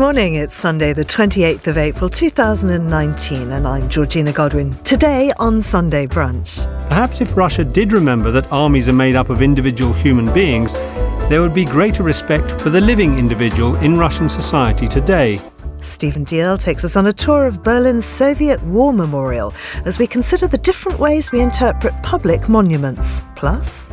Good morning. It's Sunday, the 28th of April 2019, and I'm Georgina Godwin. Today on Sunday Brunch. Perhaps if Russia did remember that armies are made up of individual human beings, there would be greater respect for the living individual in Russian society today. Stephen Dalziel takes us on a tour of Berlin's Soviet War Memorial as we consider the different ways we interpret public monuments. Plus,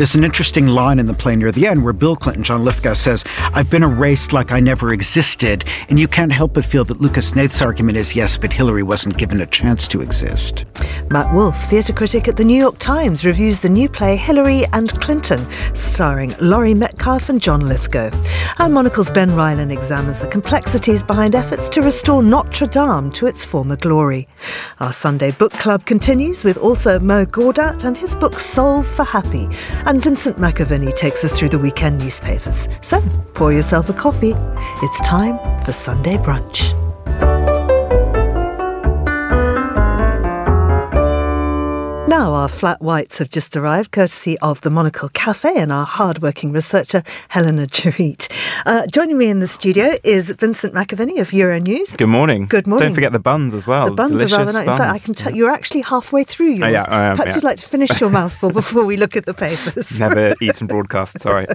there's an interesting line in the play near the end where Bill Clinton, John Lithgow, says, I've been erased like I never existed. And you can't help but feel that Lucas Hnath's argument is yes, but Hillary wasn't given a chance to exist. Matt Wolf, theatre critic at the New York Times, reviews the new play Hillary and Clinton, starring Laurie Metcalf and John Lithgow. And Monocle's Ben Ryland examines the complexities behind efforts to restore Notre Dame to its former glory. Our Sunday book club continues with author Mo Gawdat and his book Solve for Happy and Vincent McAviney takes us through the weekend newspapers. So pour yourself a coffee. It's time for Sunday brunch. Now, our flat whites have just arrived, courtesy of the Monocle Cafe and our hardworking researcher, Helena Charit. Uh, joining me in the studio is Vincent McAviney of Euronews. Good morning. Good morning. Don't forget the buns as well. The buns Delicious are rather nice. In fact, I can tell you're actually halfway through yours. Oh, yeah, I am, Perhaps yeah. you'd like to finish your mouthful before we look at the papers. Never eaten broadcast, sorry.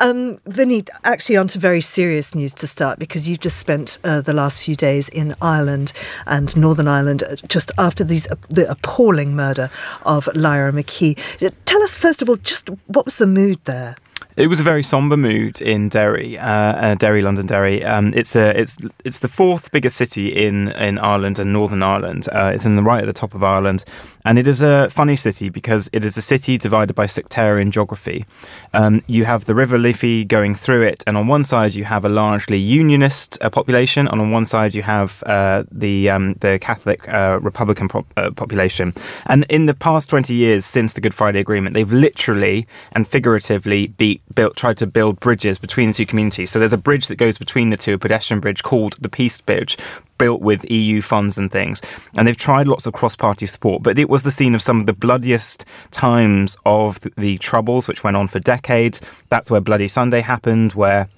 Um, Vinny, actually, on to very serious news to start because you've just spent uh, the last few days in Ireland and Northern Ireland uh, just after these uh, the appalling murder of Lyra McKee. Tell us first of all, just what was the mood there? It was a very somber mood in Derry, uh, uh, Derry, London, Derry. Um, it's a, it's it's the fourth biggest city in in Ireland and Northern Ireland. Uh, it's in the right at the top of Ireland, and it is a funny city because it is a city divided by sectarian geography. Um, you have the River Liffey going through it, and on one side you have a largely Unionist uh, population, and on one side you have uh, the um, the Catholic uh, Republican uh, population. And in the past twenty years since the Good Friday Agreement, they've literally and figuratively beat built tried to build bridges between the two communities. So there's a bridge that goes between the two, a pedestrian bridge called the Peace Bridge, built with EU funds and things. And they've tried lots of cross-party support, but it was the scene of some of the bloodiest times of the troubles, which went on for decades. That's where Bloody Sunday happened, where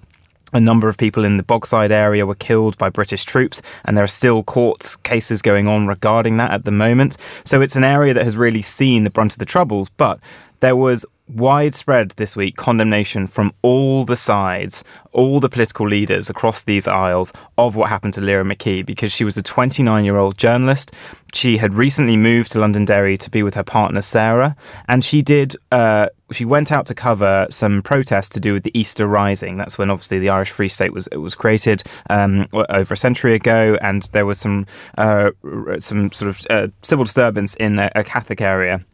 a number of people in the Bogside area were killed by British troops, and there are still court cases going on regarding that at the moment. So it's an area that has really seen the brunt of the troubles, but there was widespread this week condemnation from all the sides, all the political leaders across these aisles of what happened to Lyra McKee because she was a 29 year old journalist. She had recently moved to Londonderry to be with her partner Sarah, and she did. Uh, she went out to cover some protests to do with the Easter Rising. That's when obviously the Irish Free State was was created um, over a century ago, and there was some uh, some sort of uh, civil disturbance in a, a Catholic area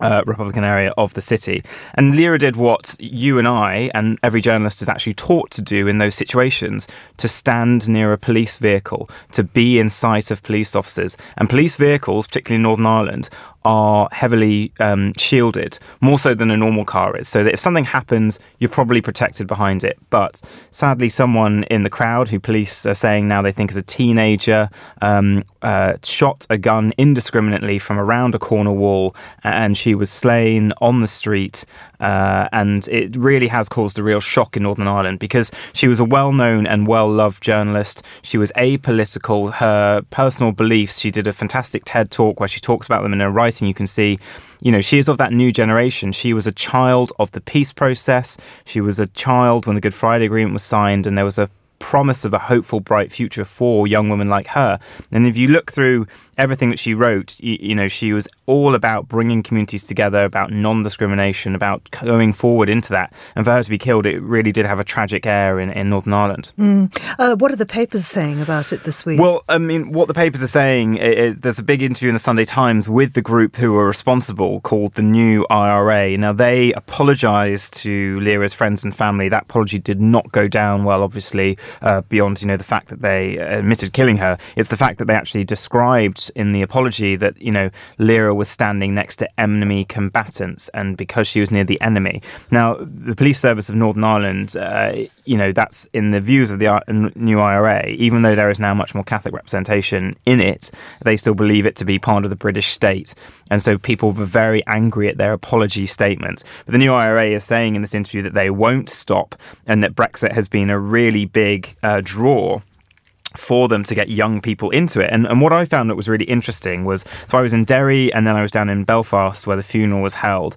uh, Republican area of the city. And Lyra did what you and I and every journalist is actually taught to do in those situations to stand near a police vehicle, to be in sight of police officers. And police vehicles, particularly in Northern Ireland, are heavily um, shielded, more so than a normal car is. So that if something happens, you're probably protected behind it. But sadly, someone in the crowd who police are saying now they think is a teenager um, uh, shot a gun indiscriminately from around a corner wall, and she was slain on the street. Uh, and it really has caused a real shock in Northern Ireland because she was a well known and well loved journalist. She was apolitical. Her personal beliefs, she did a fantastic TED talk where she talks about them in her writing. You can see you know, she is of that new generation. She was a child of the peace process. She was a child when the Good Friday Agreement was signed, and there was a promise of a hopeful, bright future for young women like her. And if you look through everything that she wrote, you, you know, she was all about bringing communities together, about non-discrimination, about going forward into that. And for her to be killed, it really did have a tragic air in, in Northern Ireland. Uh, what are the papers saying about it this week? Well, I mean, what the papers are saying is there's a big interview in the Sunday Times with the group who were responsible called the New IRA. Now, they apologised to Lyra's friends and family. That apology did not go down well, obviously, uh, beyond, you know, the fact that they admitted killing her. It's the fact that they actually described note in the apology that, you know, Lyra was standing next to enemy combatants and because she was near the enemy. Now, the police service of Northern Ireland, uh, you know, that's in the views of the new IRA, even though there is now much more Catholic representation in it, they still believe it to be part of the British state. And so people were very angry at their apology statement. But the new IRA is saying in this interview that they won't stop and that Brexit has been a really big uh, draw for them to get young people into it. And, and what I found that was really interesting was so I was in Derry and then I was down in Belfast where the funeral was held.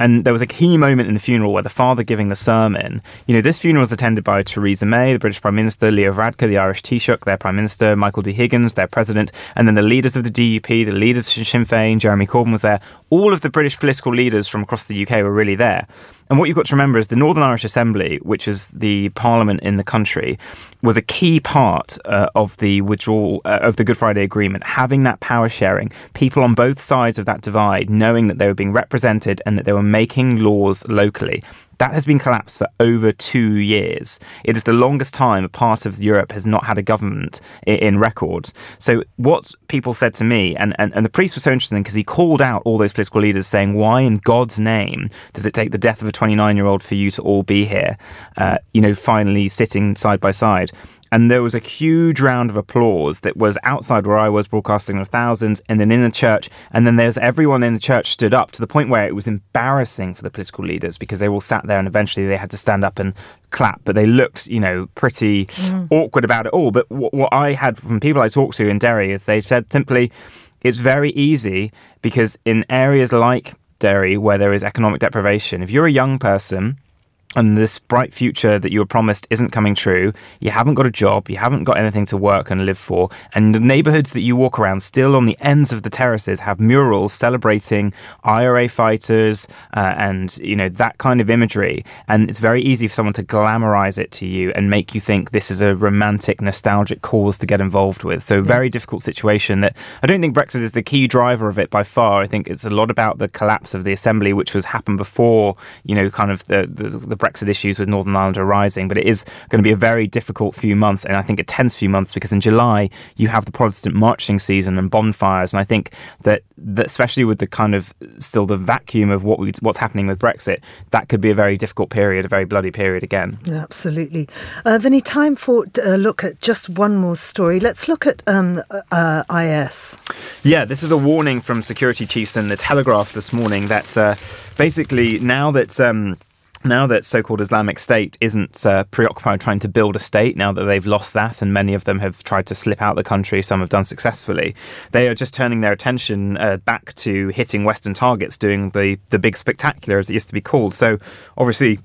And there was a key moment in the funeral where the father giving the sermon, you know, this funeral was attended by Theresa May, the British Prime Minister, Leo Varadkar, the Irish Taoiseach, their Prime Minister, Michael D. Higgins, their President, and then the leaders of the DUP, the leaders of Sinn Féin, Jeremy Corbyn was there. All of the British political leaders from across the UK were really there. And what you've got to remember is the Northern Irish Assembly, which is the parliament in the country, was a key part uh, of the withdrawal uh, of the Good Friday Agreement. Having that power sharing, people on both sides of that divide knowing that they were being represented and that they were making laws locally. That has been collapsed for over two years. It is the longest time a part of Europe has not had a government in records. So, what people said to me, and, and, and the priest was so interesting because he called out all those political leaders saying, Why in God's name does it take the death of a 29 year old for you to all be here? Uh, you know, finally sitting side by side and there was a huge round of applause that was outside where I was broadcasting of thousands and then in the church. And then there's everyone in the church stood up to the point where it was embarrassing for the political leaders because they all sat there and eventually they had to stand up and clap. But they looked you know pretty mm. awkward about it all. But what, what I had from people I talked to in Derry is they said simply it's very easy because in areas like Derry where there is economic deprivation if you're a young person and this bright future that you were promised isn't coming true. You haven't got a job, you haven't got anything to work and live for, and the neighborhoods that you walk around still on the ends of the terraces have murals celebrating IRA fighters uh, and you know that kind of imagery. And it's very easy for someone to glamorize it to you and make you think this is a romantic, nostalgic cause to get involved with. So, very difficult situation that I don't think Brexit is the key driver of it by far. I think it's a lot about the collapse of the assembly, which was happened before you know kind of the the, the Brexit issues with Northern Ireland are rising, but it is going to be a very difficult few months, and I think a tense few months because in July you have the Protestant marching season and bonfires, and I think that, that especially with the kind of still the vacuum of what we, what's happening with Brexit, that could be a very difficult period, a very bloody period again. Absolutely, uh, Vinny. Time for a look at just one more story. Let's look at um, uh, IS. Yeah, this is a warning from security chiefs in the Telegraph this morning that uh, basically now that. Um, now that so-called Islamic State isn't uh, preoccupied trying to build a state, now that they've lost that, and many of them have tried to slip out the country, some have done successfully, they are just turning their attention uh, back to hitting Western targets, doing the the big spectacular, as it used to be called. So, obviously,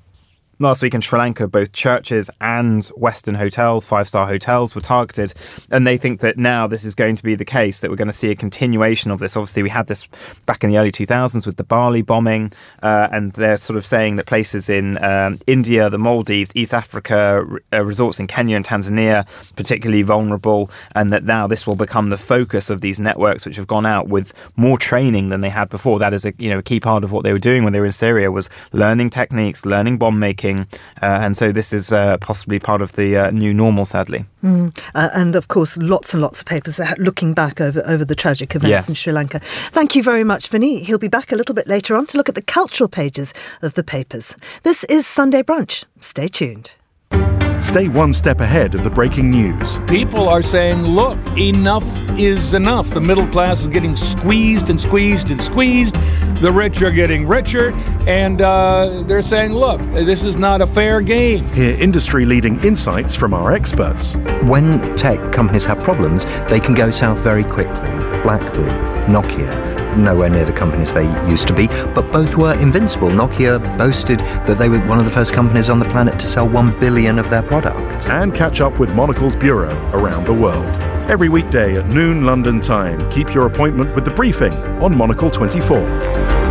Last week in Sri Lanka, both churches and Western hotels, five star hotels, were targeted. And they think that now this is going to be the case, that we're going to see a continuation of this. Obviously, we had this back in the early 2000s with the Bali bombing. Uh, and they're sort of saying that places in um, India, the Maldives, East Africa, uh, resorts in Kenya and Tanzania, particularly vulnerable. And that now this will become the focus of these networks, which have gone out with more training than they had before. That is a you know a key part of what they were doing when they were in Syria was learning techniques, learning bomb making uh, and so this is uh, possibly part of the uh, new normal, sadly. Mm. and of course, lots and lots of papers looking back over, over the tragic events yes. in Sri Lanka. Thank you very much, Vinny. He'll be back a little bit later on to look at the cultural pages of the papers. This is Sunday Brunch. Stay tuned. Stay one step ahead of the breaking news. People are saying, look, enough is enough. The middle class is getting squeezed and squeezed and squeezed. The rich are getting richer. And uh, they're saying, look, this is not a fair game. Hear industry leading insights from our experts. When tech companies have problems, they can go south very quickly. BlackBerry, Nokia, nowhere near the companies they used to be, but both were invincible. Nokia boasted that they were one of the first companies on the planet to sell 1 billion of their products. And catch up with Monocle's Bureau around the world. Every weekday at noon London time. Keep your appointment with the briefing on Monocle 24.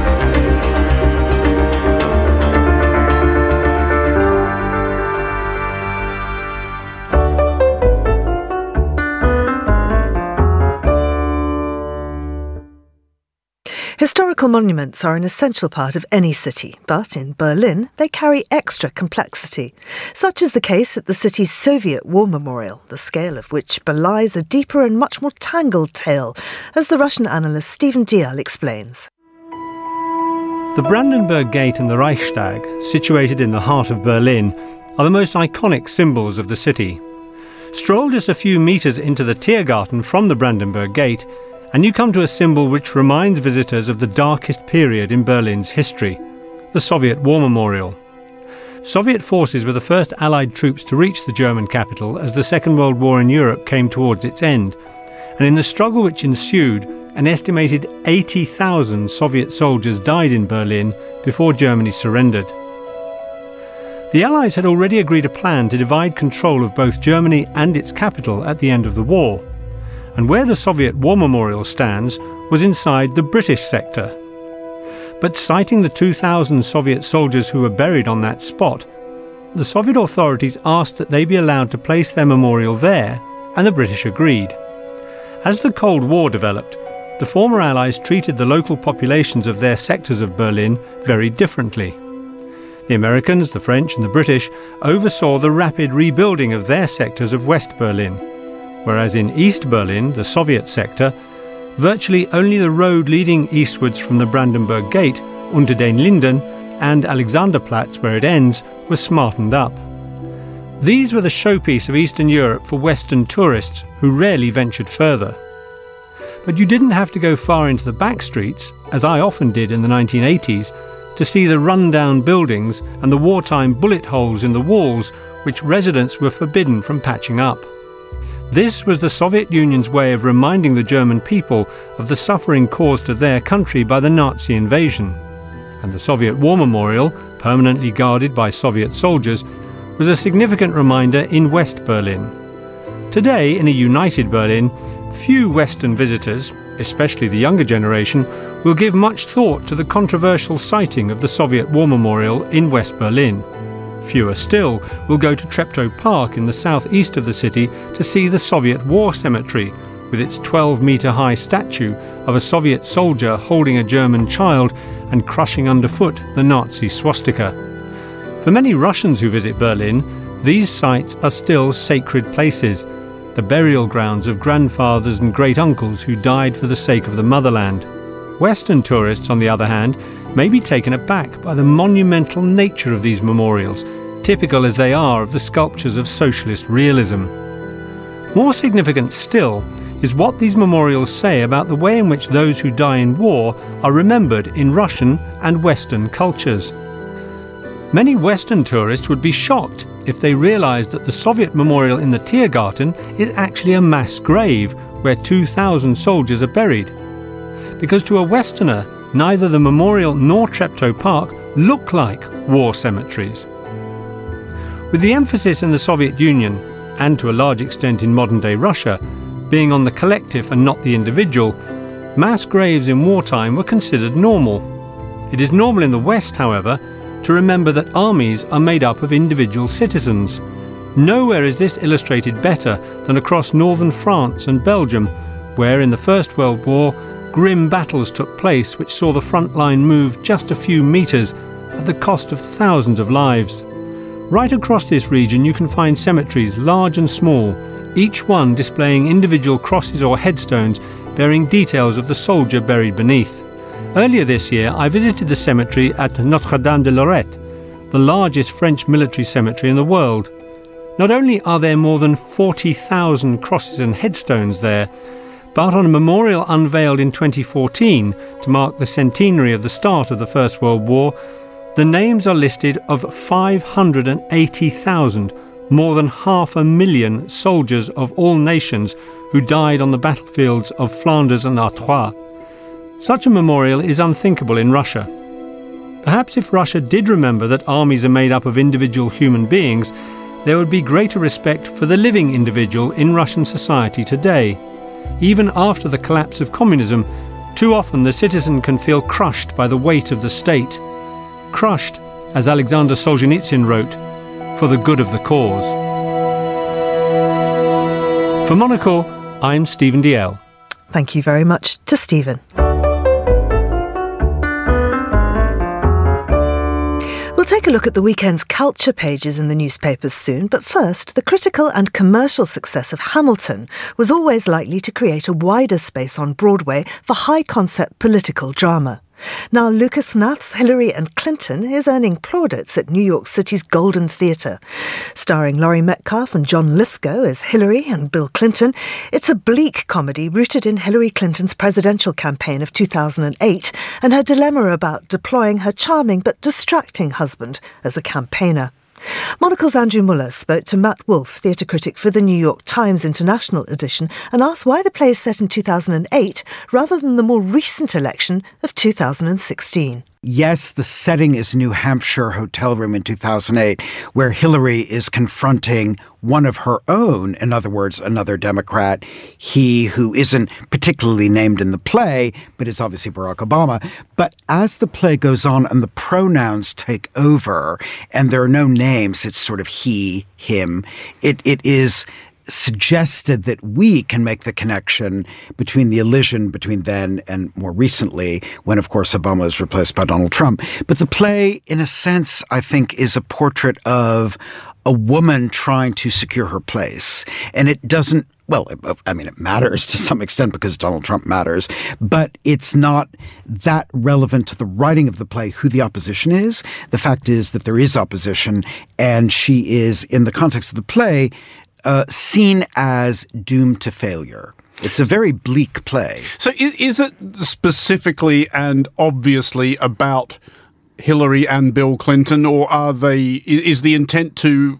Historical monuments are an essential part of any city, but in Berlin they carry extra complexity. Such is the case at the city's Soviet War Memorial, the scale of which belies a deeper and much more tangled tale, as the Russian analyst Stephen Dalziel explains. The Brandenburg Gate and the Reichstag, situated in the heart of Berlin, are the most iconic symbols of the city. Stroll just a few metres into the Tiergarten from the Brandenburg Gate, and you come to a symbol which reminds visitors of the darkest period in Berlin's history the Soviet War Memorial. Soviet forces were the first Allied troops to reach the German capital as the Second World War in Europe came towards its end, and in the struggle which ensued, an estimated 80,000 Soviet soldiers died in Berlin before Germany surrendered. The Allies had already agreed a plan to divide control of both Germany and its capital at the end of the war and where the Soviet War Memorial stands was inside the British sector. But citing the 2,000 Soviet soldiers who were buried on that spot, the Soviet authorities asked that they be allowed to place their memorial there, and the British agreed. As the Cold War developed, the former Allies treated the local populations of their sectors of Berlin very differently. The Americans, the French, and the British oversaw the rapid rebuilding of their sectors of West Berlin whereas in East Berlin, the Soviet sector, virtually only the road leading eastwards from the Brandenburg Gate, Unter den Linden, and Alexanderplatz, where it ends, was smartened up. These were the showpiece of Eastern Europe for Western tourists who rarely ventured further. But you didn't have to go far into the back streets, as I often did in the 1980s, to see the run-down buildings and the wartime bullet holes in the walls which residents were forbidden from patching up. This was the Soviet Union's way of reminding the German people of the suffering caused to their country by the Nazi invasion. And the Soviet War Memorial, permanently guarded by Soviet soldiers, was a significant reminder in West Berlin. Today, in a united Berlin, few Western visitors, especially the younger generation, will give much thought to the controversial siting of the Soviet War Memorial in West Berlin. Fewer still will go to Treptow Park in the southeast of the city to see the Soviet War Cemetery, with its 12 metre high statue of a Soviet soldier holding a German child and crushing underfoot the Nazi swastika. For many Russians who visit Berlin, these sites are still sacred places, the burial grounds of grandfathers and great uncles who died for the sake of the motherland. Western tourists, on the other hand, may be taken aback by the monumental nature of these memorials, typical as they are of the sculptures of socialist realism. More significant still is what these memorials say about the way in which those who die in war are remembered in Russian and Western cultures. Many Western tourists would be shocked if they realized that the Soviet memorial in the Tiergarten is actually a mass grave where 2,000 soldiers are buried. Because to a Westerner, neither the memorial nor Treptow Park look like war cemeteries. With the emphasis in the Soviet Union, and to a large extent in modern day Russia, being on the collective and not the individual, mass graves in wartime were considered normal. It is normal in the West, however, to remember that armies are made up of individual citizens. Nowhere is this illustrated better than across northern France and Belgium, where in the First World War Grim battles took place which saw the front line move just a few metres at the cost of thousands of lives. Right across this region, you can find cemeteries, large and small, each one displaying individual crosses or headstones bearing details of the soldier buried beneath. Earlier this year, I visited the cemetery at Notre Dame de Lorette, the largest French military cemetery in the world. Not only are there more than 40,000 crosses and headstones there, but on a memorial unveiled in 2014 to mark the centenary of the start of the First World War, the names are listed of 580,000, more than half a million soldiers of all nations who died on the battlefields of Flanders and Artois. Such a memorial is unthinkable in Russia. Perhaps if Russia did remember that armies are made up of individual human beings, there would be greater respect for the living individual in Russian society today. Even after the collapse of communism, too often the citizen can feel crushed by the weight of the state. Crushed, as Alexander Solzhenitsyn wrote, for the good of the cause. For Monocle, I'm Stephen Dalziel. Thank you very much to Stephen. We'll take a look at the weekend's culture pages in the newspapers soon, but first, the critical and commercial success of Hamilton was always likely to create a wider space on Broadway for high concept political drama. Now, Lucas Hnath's Hillary and Clinton is earning plaudits at New York City's Golden Theatre. Starring Laurie Metcalf and John Lithgow as Hillary and Bill Clinton, it's a bleak comedy rooted in Hillary Clinton's presidential campaign of 2008 and her dilemma about deploying her charming but distracting husband as a campaigner. Monocle's Andrew Muller spoke to Matt Wolf, theatre critic for the New York Times International Edition, and asked why the play is set in 2008 rather than the more recent election of 2016. Yes, the setting is New Hampshire hotel room in 2008, where Hillary is confronting one of her own, in other words, another Democrat, he who isn't particularly named in the play, but is obviously Barack Obama. But as the play goes on and the pronouns take over, and there are no names, it's sort of he, him, it, it is suggested that we can make the connection between the elision between then and more recently, when, of course, Obama was replaced by Donald Trump. But the play, in a sense, I think, is a portrait of a woman trying to secure her place. And it doesn't, well, I mean, it matters to some extent because Donald Trump matters, but it's not that relevant to the writing of the play who the opposition is. The fact is that there is opposition, and she is, in the context of the play, uh, seen as doomed to failure. It's a very bleak play. So, is it specifically and obviously about Hillary and Bill Clinton, or are they? Is the intent to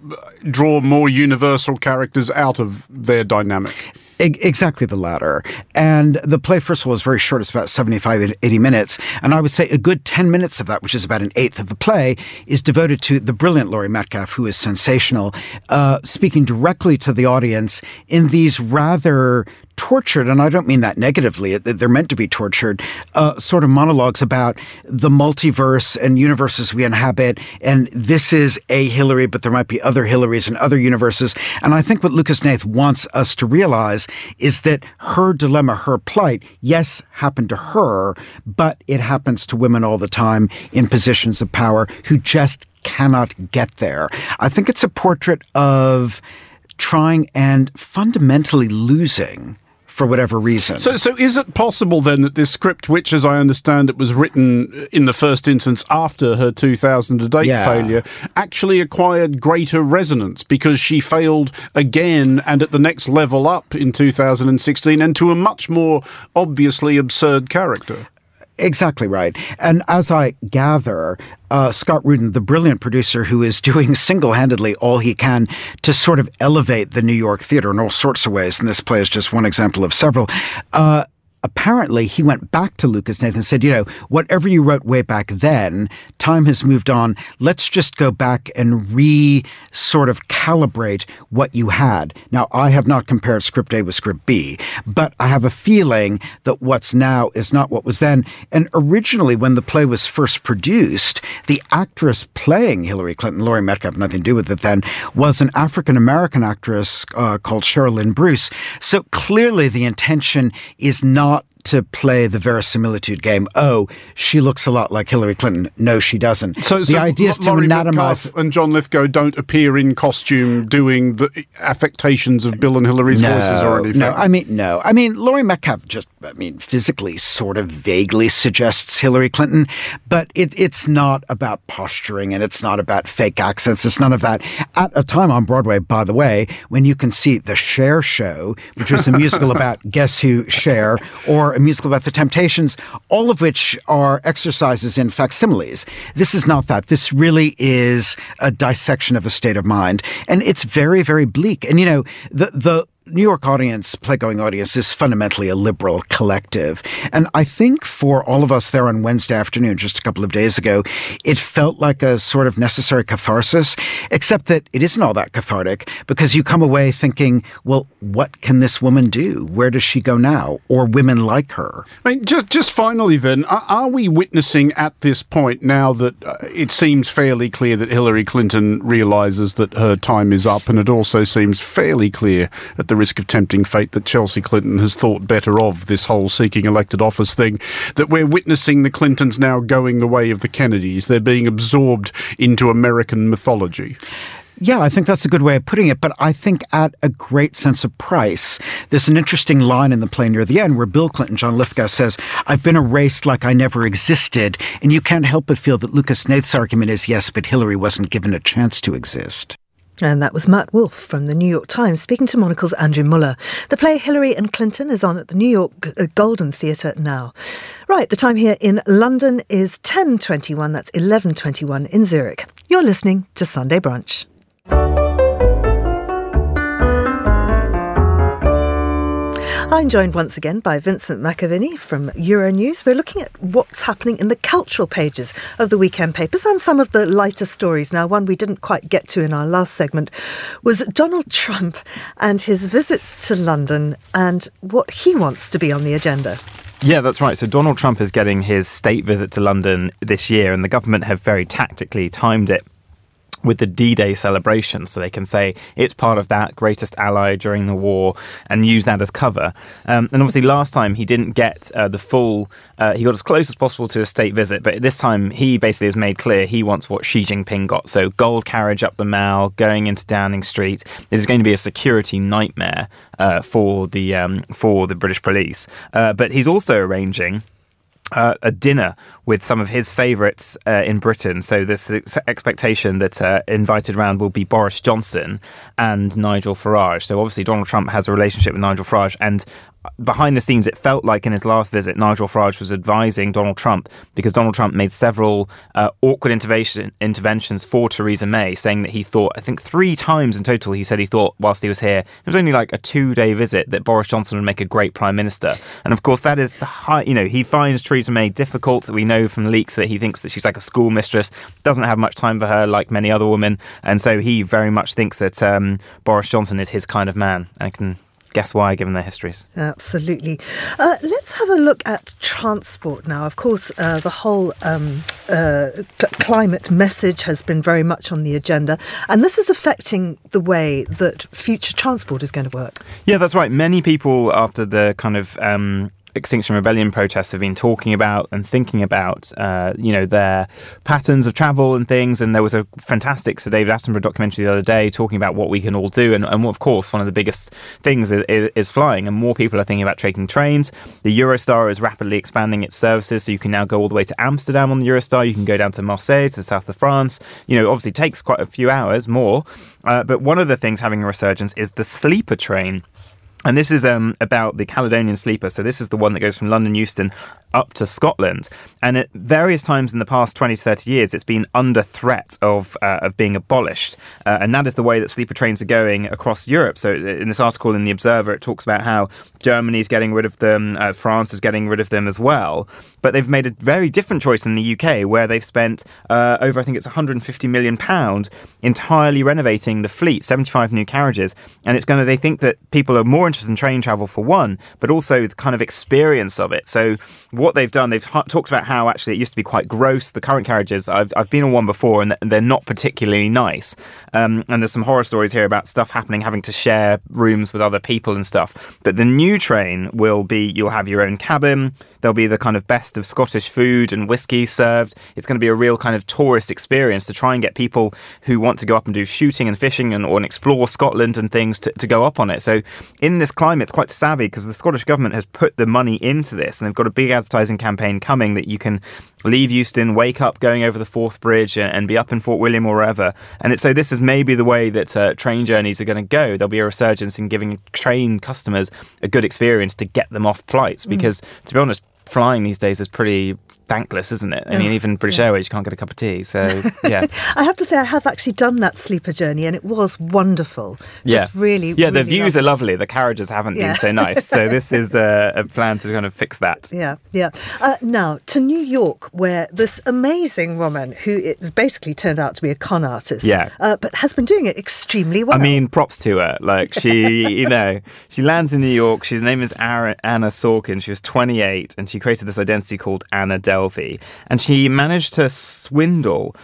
draw more universal characters out of their dynamic? Exactly the latter. And the play, first of all, is very short. It's about 75, 80 minutes. And I would say a good 10 minutes of that, which is about an eighth of the play, is devoted to the brilliant Laurie Metcalf, who is sensational, uh, speaking directly to the audience in these rather tortured, and I don't mean that negatively, they're meant to be tortured, uh, sort of monologues about the multiverse and universes we inhabit. And this is a Hillary, but there might be other Hillarys and other universes. And I think what Lucas Hnath wants us to realize is that her dilemma, her plight, yes, happened to her, but it happens to women all the time in positions of power who just cannot get there. I think it's a portrait of trying and fundamentally losing for whatever reason. So, so is it possible then that this script, which, as I understand it, was written in the first instance after her 2008 yeah. failure, actually acquired greater resonance because she failed again and at the next level up in 2016 and to a much more obviously absurd character? Exactly right. And as I gather, uh, Scott Rudin, the brilliant producer who is doing single handedly all he can to sort of elevate the New York theater in all sorts of ways, and this play is just one example of several, uh, apparently he went back to Lucas Hnath and said, you know, whatever you wrote way back then, time has moved on. Let's just go back and re sort of calibrate what you had. Now, I have not compared script A with script B, but I have a feeling that what's now is not what was then. And originally, when the play was first produced, the actress playing Hillary Clinton, Laurie Metcalf, nothing to do with it then, was an African American actress uh, called Cheryl Lynn Bruce. So clearly, the intention is not to play the verisimilitude game. Oh, she looks a lot like Hillary Clinton. No, she doesn't. So the so idea is to Laurie anatomize. and John Lithgow don't appear in costume doing the affectations of Bill and Hillary's no, voices or anything. No, I mean no. I mean Laurie Metcalf just, I mean, physically sort of vaguely suggests Hillary Clinton, but it, it's not about posturing and it's not about fake accents. It's none of that. At a time on Broadway, by the way, when you can see the Cher Show, which was a musical about Guess Who Cher, or a musical about the Temptations, all of which are exercises in facsimiles. This is not that. This really is a dissection of a state of mind. And it's very, very bleak. And, you know, the, the, New York audience, playgoing audience, is fundamentally a liberal collective. And I think for all of us there on Wednesday afternoon, just a couple of days ago, it felt like a sort of necessary catharsis, except that it isn't all that cathartic because you come away thinking, well, what can this woman do? Where does she go now? Or women like her? I mean, just, just finally then, are, we witnessing at this point now that uh, it seems fairly clear that Hillary Clinton realizes that her time is up, and it also seems fairly clear at the risk of tempting fate that Chelsea Clinton has thought better of this whole seeking elected office thing, that we're witnessing the Clintons now going the way of the Kennedys. They're being absorbed into American mythology. Yeah, I think that's a good way of putting it, but I think at a great sense of price. There's an interesting line in the play near the end where Bill Clinton, John Lithgow, says, I've been erased like I never existed, and you can't help but feel that Lucas Hnath's argument is yes, but Hillary wasn't given a chance to exist. And that was Matt Wolf from the New York Times speaking to Monocle's Andrew Muller. The play Hillary and Clinton is on at the New York uh, Golden Theatre now. Right, the time here in London is 10.21, that's 11.21 in Zurich. You're listening to Sunday Brunch. I'm joined once again by Vincent McAviney from Euronews. We're looking at what's happening in the cultural pages of the weekend papers and some of the lighter stories. Now, one we didn't quite get to in our last segment was Donald Trump and his visits to London and what he wants to be on the agenda. Yeah, that's right. So Donald Trump is getting his state visit to London this year, and the government have very tactically timed it with the D-Day celebration, so they can say it's part of that greatest ally during the war and use that as cover. Um, and obviously, last time he didn't get uh, the full. Uh, he got as close as possible to a state visit, but this time he basically has made clear he wants what Xi Jinping got. So gold carriage up the Mall, going into Downing Street. It is going to be a security nightmare uh, for the um, for the British police. Uh, but he's also arranging uh, a dinner with some of his favourites uh, in Britain. So this expectation that uh, invited round will be Boris Johnson and Nigel Farage. So obviously Donald Trump has a relationship with Nigel Farage, and behind the scenes, it felt like in his last visit, Nigel Farage was advising Donald Trump because Donald Trump made several uh, awkward intervention, interventions for Theresa May, saying that he thought, I think three times in total, he said he thought whilst he was here, it was only like a two day visit that Boris Johnson would make a great prime minister. And of course, that is the high, you know, he finds Theresa May difficult. We know from leaks that he thinks that she's like a schoolmistress, doesn't have much time for her like many other women. And so he very much thinks that um, Boris Johnson is his kind of man. I can guess why, given their histories. Absolutely. Uh, let's have a look at transport now. Of course, uh, the whole um, uh, climate message has been very much on the agenda, and this is affecting the way that future transport is going to work. Yeah, that's right. Many people, after the kind of um, Extinction Rebellion protests have been talking about and thinking about, uh, you know, their patterns of travel and things. And there was a fantastic Sir David Attenborough documentary the other day talking about what we can all do. And, and of course, one of the biggest things is, is, flying. And more people are thinking about taking trains. The Eurostar is rapidly expanding its services. So you can now go all the way to Amsterdam on the Eurostar. You can go down to Marseille, to the south of France. You know, obviously takes quite a few hours more. Uh, but one of the things having a resurgence is the sleeper train. And this is um, about the Caledonian Sleeper. So, this is the one that goes from London Euston up to Scotland. And at various times in the past 20 to 30 years, it's been under threat of, uh, of being abolished. Uh, and that is the way that sleeper trains are going across Europe. So, in this article in The Observer, it talks about how Germany is getting rid of them, uh, France is getting rid of them as well. But they've made a very different choice in the UK, where they've spent uh, over, I think it's 150 million pound entirely renovating the fleet, 75 new carriages. And it's going to, they think that people are more interested in train travel for one, but also the kind of experience of it. So, what they've done, they've ha- talked about how actually it used to be quite gross. The current carriages, I've, I've been on one before, and they're not particularly nice. Um, and there's some horror stories here about stuff happening, having to share rooms with other people and stuff. But the new train will be you'll have your own cabin. There'll be the kind of best of Scottish food and whiskey served. It's going to be a real kind of tourist experience to try and get people who want to go up and do shooting and fishing and or and explore Scotland and things to, to go up on it. So in this climate, it's quite savvy because the Scottish government has put the money into this and they've got a big advertising campaign coming that you can leave Euston, wake up going over the Forth Bridge and, and be up in Fort William or wherever. And so this is maybe the way that uh, train journeys are going to go. There'll be a resurgence in giving train customers a good experience to get them off flights mm. because, mm. to be honest, flying these days is pretty thankless, isn't it? I mean, even British yeah. Airways, you can't get a cup of tea. So, yeah. I have to say, I have actually done that sleeper journey and it was wonderful. Just yeah. really, Yeah, really the views lovely. are lovely. The carriages haven't yeah. been so nice. So, this is a, a, plan to kind of fix that. Yeah, yeah. Uh, now, to New York, where this amazing woman who is basically turned out to be a con artist, yeah. Uh, but has been doing it extremely well. I mean, props to her. Like, she, you know, she lands in New York. Her name is Anna Sorokin. She was 28 and she created this identity called Anna Delvey. And she managed to swindle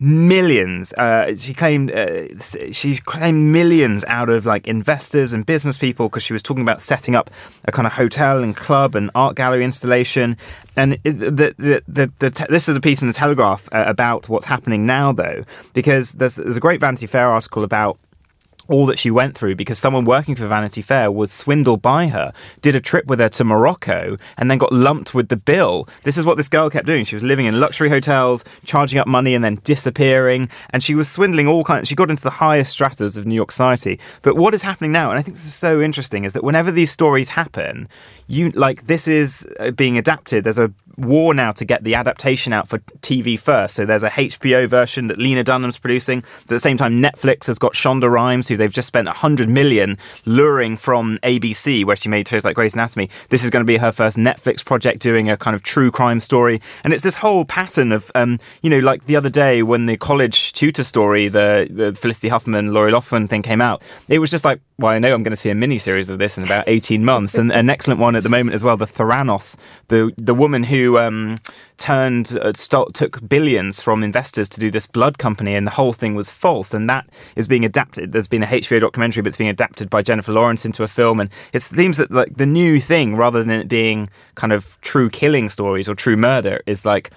millions. Uh, she claimed uh, she claimed millions out of like investors and business people because she was talking about setting up a kind of hotel and club and art gallery installation. And the, the, the, the this is a piece in the Telegraph uh, about what's happening now, though, because there's, there's a great Vanity Fair article about all that she went through because someone working for Vanity Fair was swindled by her, did a trip with her to Morocco, and then got lumped with the bill. This is what this girl kept doing. She was living in luxury hotels, charging up money and then disappearing, and she was swindling all kinds. She got into the highest stratas of New York society. But what is happening now, and I think this is so interesting, is that whenever these stories happen, you like this is uh, being adapted. There's a war now to get the adaptation out for TV first. So there's a HBO version that Lena Dunham's producing. At the same time, Netflix has got Shonda Rhimes, who they've just spent 100 million luring from ABC, where she made shows like Grey's Anatomy. This is going to be her first Netflix project doing a kind of true crime story. And it's this whole pattern of, um, you know, like the other day when the college tutor story, the, the Felicity Huffman, Lori Loughlin thing came out, it was just like, well, I know I'm going to see a mini series of this in about 18 months. and an excellent one at the moment as well, the Theranos, the, the woman who um, turned uh, took billions from investors to do this blood company, and the whole thing was false. And that is being adapted. There's been a HBO documentary, but it's being adapted by Jennifer Lawrence into a film, and it seems that like the new thing, rather than it being kind of true killing stories or true murder, is like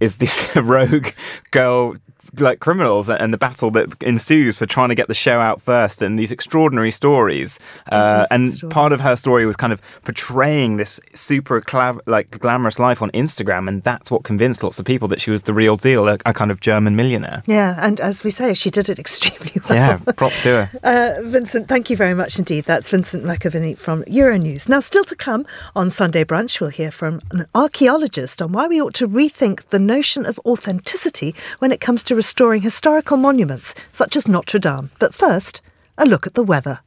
is this rogue girl like criminals and the battle that ensues for trying to get the show out first and these extraordinary stories. Uh, and part of her story was kind of portraying this super cla- like glamorous life on Instagram, and that's what convinced lots of people that she was the real deal, a, a kind of German millionaire. Yeah, and as we say, she did it extremely well. Yeah, props to her. Uh, Vincent, thank you very much indeed. That's Vincent McAviney from Euronews. Now, still to come on Sunday Brunch, we'll hear from an archaeologist on why we ought to rethink the notion of authenticity when it comes to restoring historical monuments such as Notre Dame. But first, a look at the weather.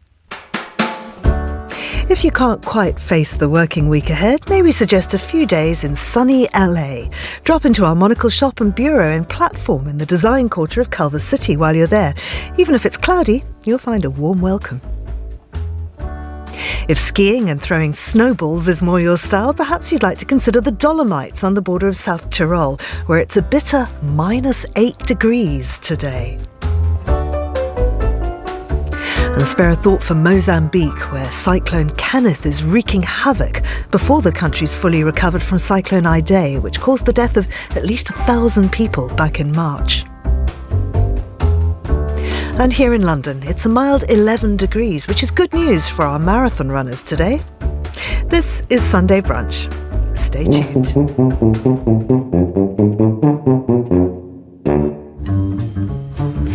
If you can't quite face the working week ahead, may we suggest a few days in sunny LA. Drop into our monocle shop and bureau in Platform in the design quarter of Culver City while you're there. Even if it's cloudy, you'll find a warm welcome. If skiing and throwing snowballs is more your style, perhaps you'd like to consider the Dolomites on the border of South Tyrol, where it's a bitter minus 8 degrees today. And spare a thought for Mozambique, where Cyclone Kenneth is wreaking havoc before the country's fully recovered from Cyclone Idai, which caused the death of at least a thousand people back in March. And here in London, it's a mild 11 degrees, which is good news for our marathon runners today. This is Sunday Brunch. Stay tuned.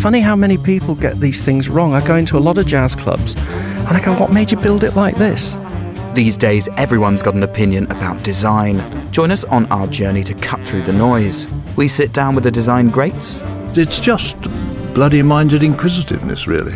Funny how many people get these things wrong. I go into a lot of jazz clubs and I go, What made you build it like this? These days, everyone's got an opinion about design. Join us on our journey to cut through the noise. We sit down with the design greats. It's just bloody minded inquisitiveness, really.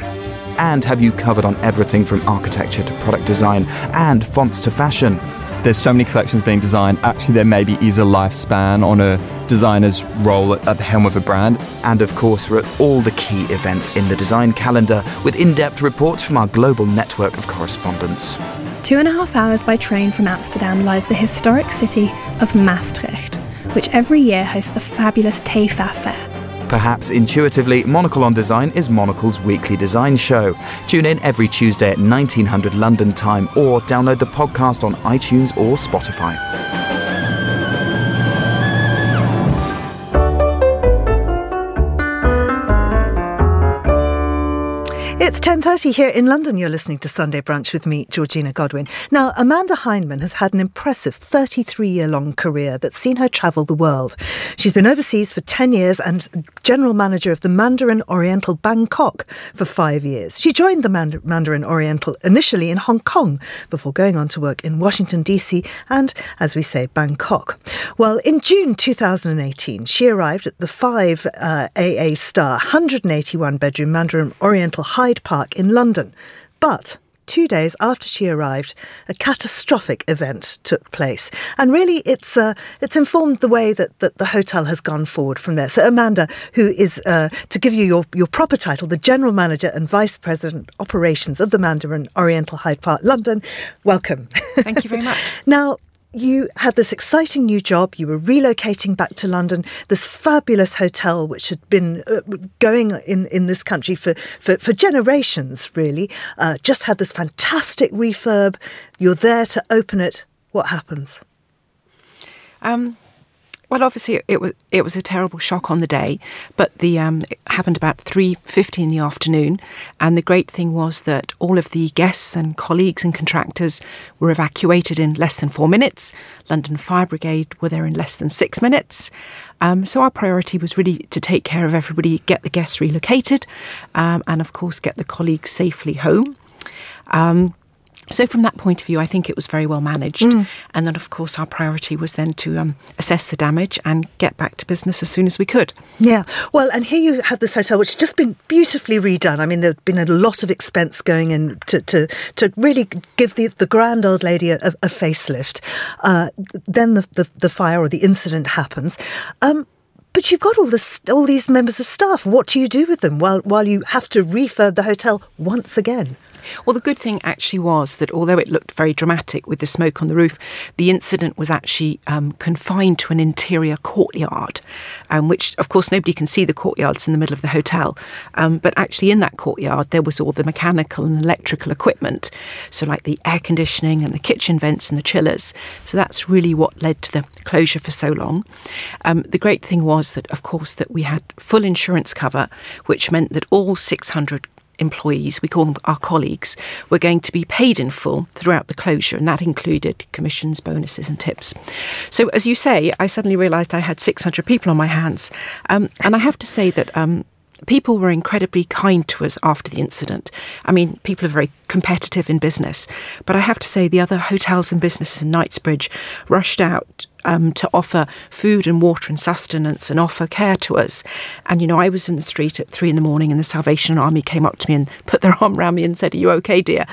And have you covered on everything from architecture to product design and fonts to fashion? There's so many collections being designed. Actually, there maybe is a lifespan on a designer's role at the helm of a brand. And of course, we're at all the key events in the design calendar with in depth reports from our global network of correspondents. Two and a half hours by train from Amsterdam lies the historic city of Maastricht, which every year hosts the fabulous TEFAF Fair Perhaps intuitively, Monocle on Design is Monocle's weekly design show. Tune in every Tuesday at 1900 London time or download the podcast on iTunes or Spotify. It's 10:30 here in London. You're listening to Sunday Brunch with me, Georgina Godwin. Now, Amanda Hyndman has had an impressive 33-year-long career that's seen her travel the world. She's been overseas for 10 years and general manager of the Mandarin Oriental Bangkok for 5 years. She joined the Mandarin Oriental initially in Hong Kong before going on to work in Washington DC and as we say Bangkok. Well, in June 2018, she arrived at the 5 uh, AA star 181 bedroom Mandarin Oriental High Hyde Park in London. But two days after she arrived, a catastrophic event took place. And really, it's uh, it's informed the way that, that the hotel has gone forward from there. So, Amanda, who is, uh, to give you your, your proper title, the General Manager and Vice President Operations of the Mandarin Oriental Hyde Park, London, welcome. Thank you very much. now, you had this exciting new job. You were relocating back to London. This fabulous hotel, which had been uh, going in, in this country for, for, for generations, really, uh, just had this fantastic refurb. You're there to open it. What happens? Um, well, obviously, it was it was a terrible shock on the day, but the um, it happened about three fifty in the afternoon, and the great thing was that all of the guests and colleagues and contractors were evacuated in less than four minutes. London Fire Brigade were there in less than six minutes. Um, so our priority was really to take care of everybody, get the guests relocated, um, and of course get the colleagues safely home. Um, so, from that point of view, I think it was very well managed. Mm. And then, of course, our priority was then to um, assess the damage and get back to business as soon as we could. Yeah. Well, and here you have this hotel, which has just been beautifully redone. I mean, there's been a lot of expense going in to, to, to really give the, the grand old lady a, a facelift. Uh, then the, the, the, fire or the incident happens. Um, but you've got all this, all these members of staff. What do you do with them while while you have to refurb the hotel once again? Well, the good thing actually was that although it looked very dramatic with the smoke on the roof, the incident was actually um, confined to an interior courtyard, um, which, of course, nobody can see the courtyards in the middle of the hotel. Um, but actually, in that courtyard, there was all the mechanical and electrical equipment. So, like the air conditioning and the kitchen vents and the chillers. So, that's really what led to the closure for so long. Um, the great thing was that, of course, that we had full insurance cover, which meant that all 600 employees, we call them our colleagues, were going to be paid in full throughout the closure, and that included commissions, bonuses, and tips. So, as you say, I suddenly realised I had 600 people on my hands. Um, and I have to say that um, people were incredibly kind to us after the incident. I mean, people are very competitive in business, but I have to say the other hotels and businesses in Knightsbridge rushed out um, to offer food and water and sustenance and offer care to us. And, you know, I was in the street at three in the morning and the Salvation Army came up to me and put their arm around me and said, Are you okay, dear?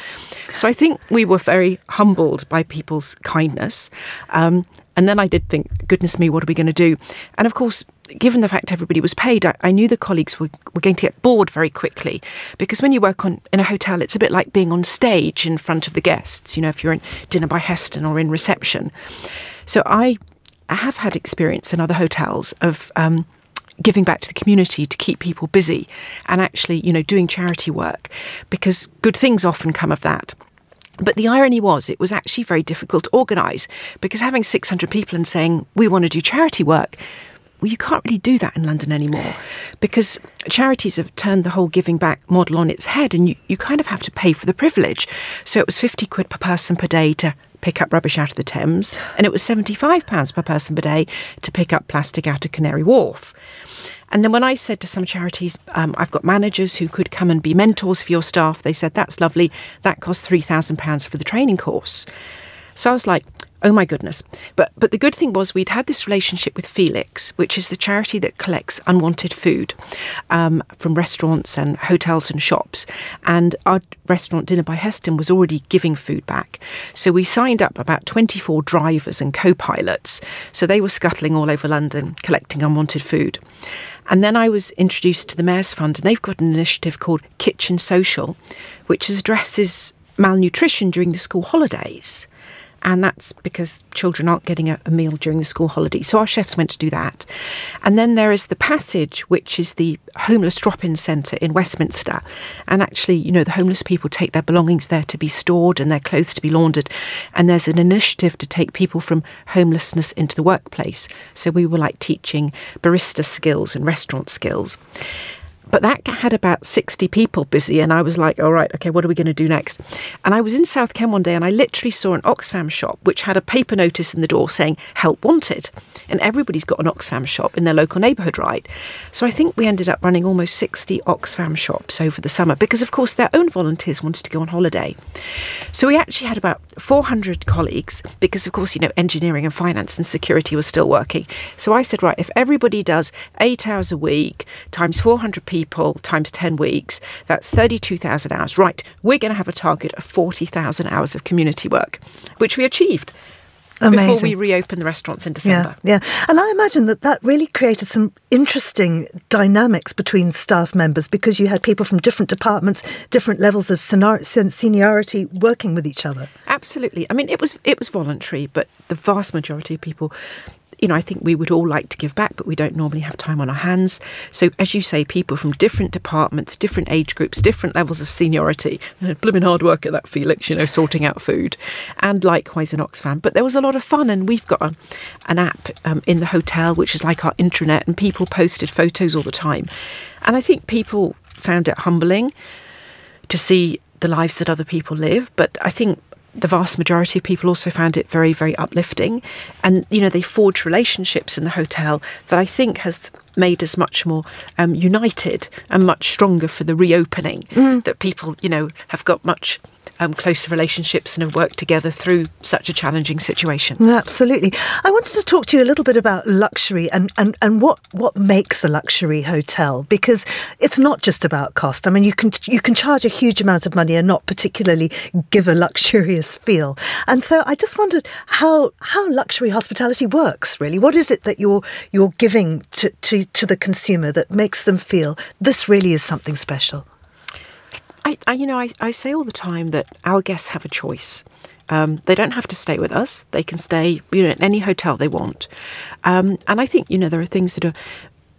So I think we were very humbled by people's kindness. Um, and then I did think, goodness me, what are we going to do? And of course, given the fact everybody was paid, I, I, knew the colleagues were, were going to get bored very quickly because when you work on in a hotel, it's a bit like being on stage in front of the guests. You know, if you're in dinner by Heston or in reception. So I, I have had experience in other hotels of. Um, giving back to the community to keep people busy and actually you know doing charity work because good things often come of that but the irony was, it was actually very difficult to organise because having 600 people and saying, we want to do charity work, well, you can't really do that in London anymore because charities have turned the whole giving back model on its head and you, you kind of have to pay for the privilege. So it was 50 quid per person per day to pick up rubbish out of the Thames, and it was £75 per person per day to pick up plastic out of Canary Wharf. And then when I said to some charities, um, I've got managers who could come and be mentors for your staff, they said, that's lovely. That costs £3,000 for the training course. So I was like, Oh my goodness. But but the good thing was we'd had this relationship with Felix, which is the charity that collects unwanted food um, from restaurants and hotels and shops. And our restaurant Dinner by Heston was already giving food back. So we signed up about 24 drivers and co-pilots. So they were scuttling all over London collecting unwanted food. And then I was introduced to the Mayor's Fund, and they've got an initiative called Kitchen Social, which addresses malnutrition during the school holidays and that's because children aren't getting a, a, meal during the school holiday. So our chefs went to do that. And then there is the Passage, which is the homeless drop-in centre in Westminster. And actually, you know, the homeless people take their belongings there to be stored and their clothes to be laundered. And there's an initiative to take people from homelessness into the workplace. So we were like teaching barista skills and restaurant skills. But that had about 60 people busy, and I was like, all right, okay, what are we going to do next? And I was in South Ken one day, and I literally saw an Oxfam shop which had a paper notice in the door saying, help wanted. And everybody's got an Oxfam shop in their local neighbourhood, right? So I think we ended up running almost 60 Oxfam shops over the summer because, of course, their own volunteers wanted to go on holiday. So we actually had about 400 colleagues because, of course, you know, engineering and finance and security was still working. So I said, right, if everybody does eight hours a week times 400 people, people times 10 weeks, that's 32,000 hours. Right, we're going to have a target of 40,000 hours of community work, which we achieved. Amazing. Before we reopen the restaurants in December. Yeah, yeah. And I imagine that that really created some interesting dynamics between staff members because you had people from different departments, different levels of seniority working with each other. absolutely. I mean, it was it was voluntary, but the vast majority of people you know, I think we would all like to give back, but we don't normally have time on our hands. So, as you say, people from different departments, different age groups, different levels of seniority, blooming hard work at that, Felix, you know, sorting out food, and likewise in Oxfam. But there was a lot of fun, and we've got a, an app um, in the hotel, which is like our intranet, and people posted photos all the time. And I think people found it humbling to see the lives that other people live. But I think the vast majority of people also found it very, very uplifting. And, you know, they forged relationships in the hotel that I think has made us much more um, united and much stronger for the reopening. Mm. That people, you know, have got much um, closer relationships and have worked together through such a challenging situation. Absolutely. I wanted to talk to you a little bit about luxury and, and, and what, what makes a luxury hotel because it's not just about cost. I mean, you can you can charge a huge amount of money and not particularly give a luxurious feel. And so I just wondered how how luxury hospitality works. Really, what is it that you're you're giving to to, to the consumer that makes them feel this really is something special? I, I you know, I, I say all the time that our guests have a choice. Um, they don't have to stay with us. They can stay, you know, in any hotel they want. Um, and I think, you know, there are things that are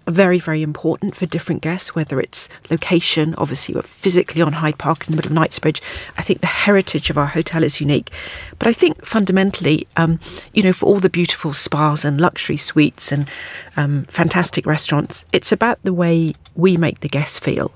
very, very important for different guests, whether it's location, obviously we're physically on Hyde Park in the middle of Knightsbridge. I think the heritage of our hotel is unique. But I think fundamentally, um, you know, for all the beautiful spas and luxury suites and um, fantastic restaurants, it's about the way we make the guests feel.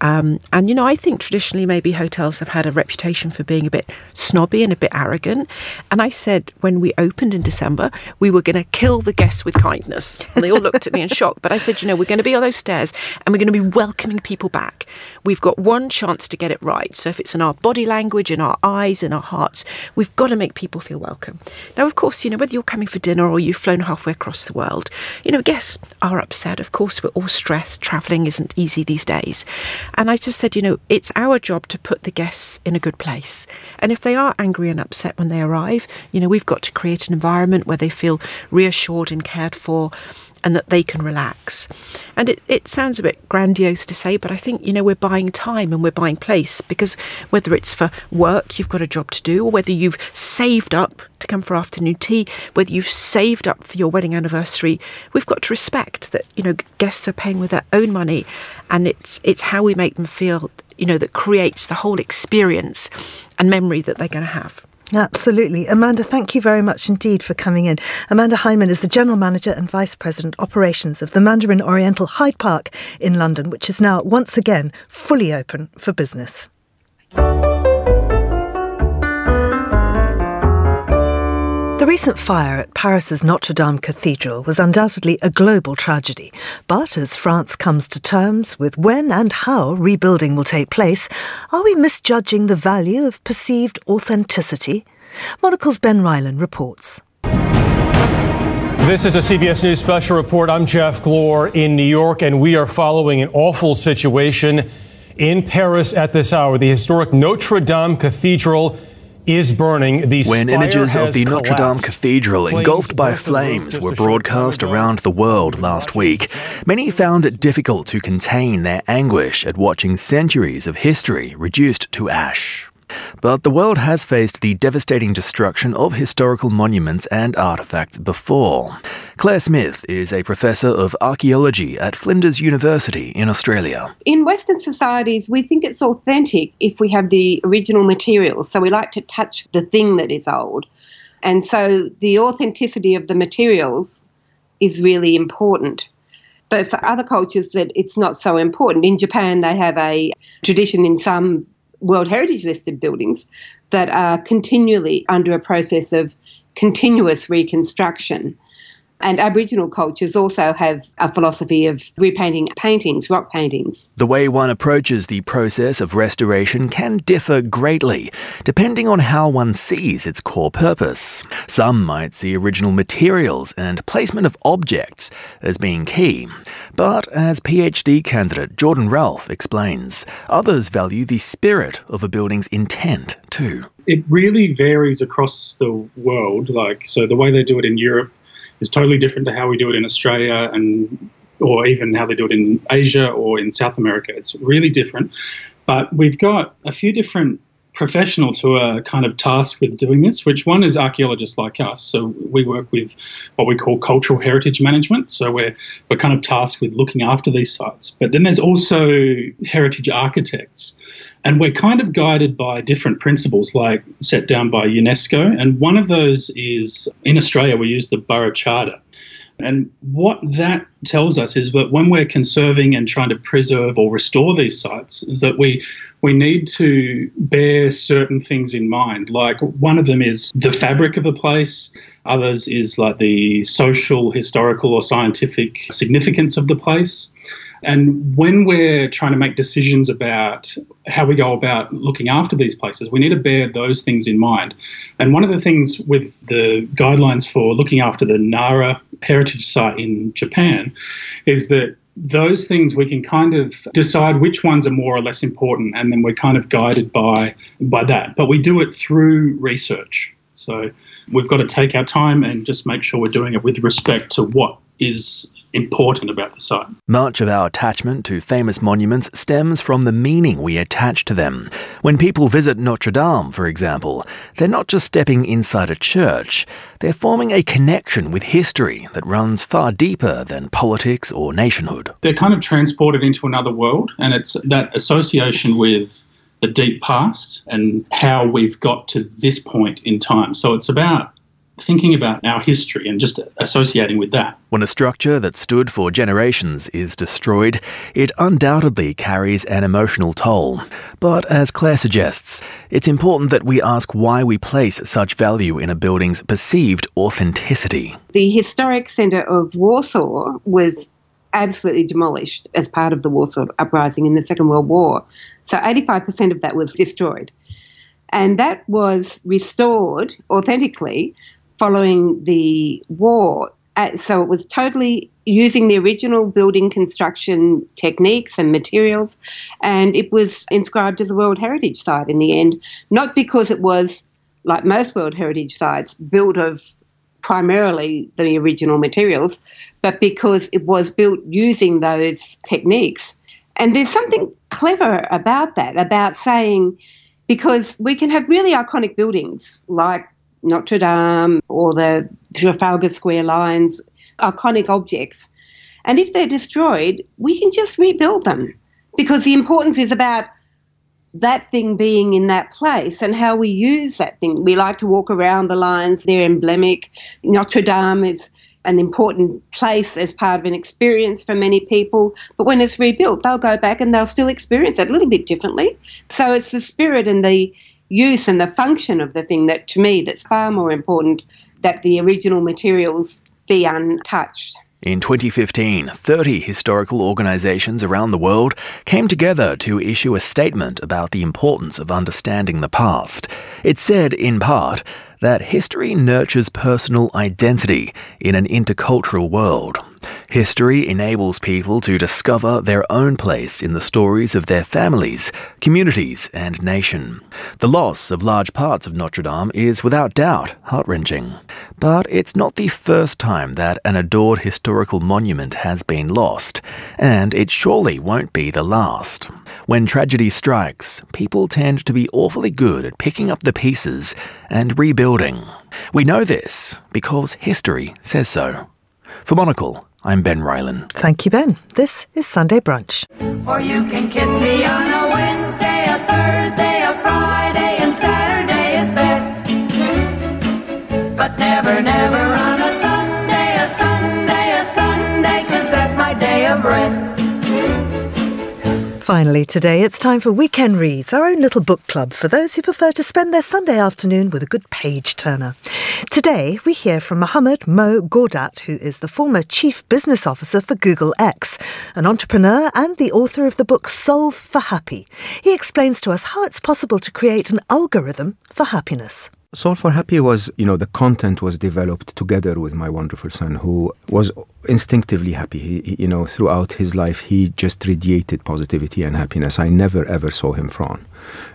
Um, and, you know, I think traditionally maybe hotels have had a reputation for being a bit snobby and a bit arrogant. And I said when we opened in December, we were going to kill the guests with kindness. And they all looked at me in shock. But I said, you know, we're going to be on those stairs and we're going to be welcoming people back. We've got one chance to get it right. So if it's in our body language, in our eyes, in our hearts, we've got to make people feel welcome. Now, of course, you know, whether you're coming for dinner or you've flown halfway across the world, you know, guests are upset. Of course, we're all stressed. Traveling isn't easy these days. And I just said, you know, it's our job to put the guests in a good place. And if they are angry and upset when they arrive, you know, we've got to create an environment where they feel reassured and cared for and that they can relax. And it, it sounds a bit grandiose to say, but I think, you know, we're buying time and we're buying place because whether it's for work, you've got a job to do, or whether you've saved up to come for afternoon tea, whether you've saved up for your wedding anniversary, we've got to respect that, you know, guests are paying with their own money and it's it's how we make them feel, you know, that creates the whole experience and memory that they're going to have. Absolutely. Amanda, thank you very much indeed for coming in. Amanda Hyndman is the General Manager and Vice President Operations of the Mandarin Oriental Hyde Park in London, which is now once again fully open for business. The recent fire at Paris's Notre Dame Cathedral was undoubtedly a global tragedy. But as France comes to terms with when and how rebuilding will take place, are we misjudging the value of perceived authenticity? Monocle's Ben Ryland reports. This is a CBS News special report. I'm Jeff Glor in New York, and we are following an awful situation in Paris at this hour. The historic Notre Dame Cathedral is burning. The when images of the Notre Dame Cathedral engulfed by flames were broadcast around the world last week, many found it difficult to contain their anguish at watching centuries of history reduced to ash. But the world has faced the devastating destruction of historical monuments and artifacts before. Claire Smith is a professor of archaeology at Flinders University in Australia. In Western societies, we think it's authentic if we have the original materials. So we like to touch the thing that is old. And so the authenticity of the materials is really important. But for other cultures, that it's not so important. In Japan, they have a tradition in some World Heritage listed buildings that are continually under a process of continuous reconstruction. And Aboriginal cultures also have a philosophy of repainting paintings, rock paintings. The way one approaches the process of restoration can differ greatly, depending on how one sees its core purpose. Some might see original materials and placement of objects as being key. But as PhD candidate Jordan Ralph explains, others value the spirit of a building's intent too. It really varies across the world. Like, so the way they do it in Europe is totally different to how we do it in Australia and or even how they do it in Asia or in South America. It's really different. But we've got a few different professionals who are kind of tasked with doing this, which one is archaeologists like us. So we work with what we call cultural heritage management. So we're, we're kind of tasked with looking after these sites. But then there's also heritage architects. And we're kind of guided by different principles, like set down by UNESCO. And one of those is in Australia, we use the Burra Charter. And what that tells us is that when we're conserving and trying to preserve or restore these sites, is that we we need to bear certain things in mind. Like one of them is the fabric of a place. Others is like the social, historical, or scientific significance of the place. And when we're trying to make decisions about how we go about looking after these places, we need to bear those things in mind. And one of the things with the guidelines for looking after the Nara heritage site in Japan is that those things we can kind of decide which ones are more or less important and then we're kind of guided by by that. But we do it through research. So we've got to take our time and just make sure we're doing it with respect to what is important about the site. Much of our attachment to famous monuments stems from the meaning we attach to them. When people visit Notre Dame, for example, they're not just stepping inside a church, they're forming a connection with history that runs far deeper than politics or nationhood. They're kind of transported into another world, and it's that association with the deep past and how we've got to this point in time. So it's about thinking about our history and just associating with that. When a structure that stood for generations is destroyed, it undoubtedly carries an emotional toll. But as Claire suggests, it's important that we ask why we place such value in a building's perceived authenticity. The historic centre of Warsaw was absolutely demolished as part of the Warsaw Uprising in the Second World War. So 85% of that was destroyed. And that was restored authentically following the war. Uh, so it was totally using the original building construction techniques and materials, and it was inscribed as a World Heritage Site in the end, not because it was like most World Heritage Sites built of primarily the original materials, but because it was built using those techniques. And there's something clever about that, about saying, because we can have really iconic buildings like Notre Dame or the Trafalgar Square lines, iconic objects. And if they're destroyed, we can just rebuild them because the importance is about that thing being in that place and how we use that thing. We like to walk around the lines, they're emblemic. Notre Dame is an important place as part of an experience for many people. But when it's rebuilt, they'll go back and they'll still experience it a little bit differently. So it's the spirit and the use and the function of the thing that to me that's far more important that the original materials be untouched. In 2015, 30 historical organisations around the world came together to issue a statement about the importance of understanding the past. It said, in part, that history nurtures personal identity in an intercultural world. History enables people to discover their own place in the stories of their families, communities, and nation. The loss of large parts of Notre Dame is without doubt heart wrenching. But it's not the first time that an adored historical monument has been lost, and it surely won't be the last. When tragedy strikes, people tend to be awfully good at picking up the pieces and rebuilding. We know this because history says so. For Monocle, I'm Ben Rylan. Thank you, Ben. This is Sunday Brunch. Or you can kiss me on a Wednesday, a Thursday, a Friday, and Saturday is best. But never, never on a Sunday, a Sunday, a Sunday, cause that's my day of rest. Finally, today it's time for Weekend Reads, our own little book club for those who prefer to spend their Sunday afternoon with a good page turner. Today, we hear from Mohammed Mo Gawdat, who is the former Chief Business Officer for Google X, an entrepreneur and the author of the book Solve for Happy. He explains to us how it's possible to create an algorithm for happiness. Solve for Happy was, you know, the content was developed together with my wonderful son who was instinctively happy. He, you know, throughout his life, he just radiated positivity and happiness. I never ever saw him frown.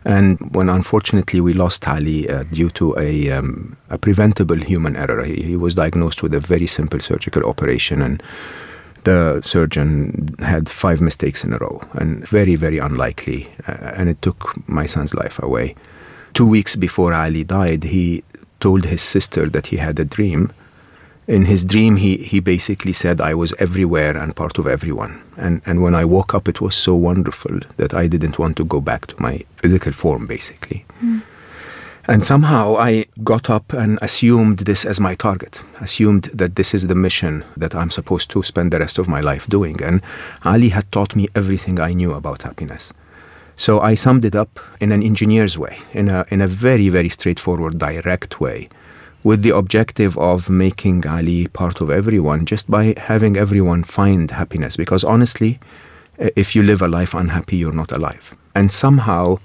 And when unfortunately we lost Ali uh, due to a, um, a preventable human error, he, he was diagnosed with a very simple surgical operation and the surgeon had five mistakes in a row and very, very unlikely. Uh, and it took my son's life away. Two weeks before Ali died, he told his sister that he had a dream. In his dream, he, he basically said, I was everywhere and part of everyone. And, and when I woke up, it was so wonderful that I didn't want to go back to my physical form, basically. Mm. And somehow I got up and assumed this as my target, assumed that this is the mission that I'm supposed to spend the rest of my life doing. And Ali had taught me everything I knew about happiness. So I summed it up in an engineer's way, in a, in a very, very straightforward, direct way, with the objective of making Ali part of everyone just by having everyone find happiness. Because honestly, if you live a life unhappy, you're not alive. And somehow,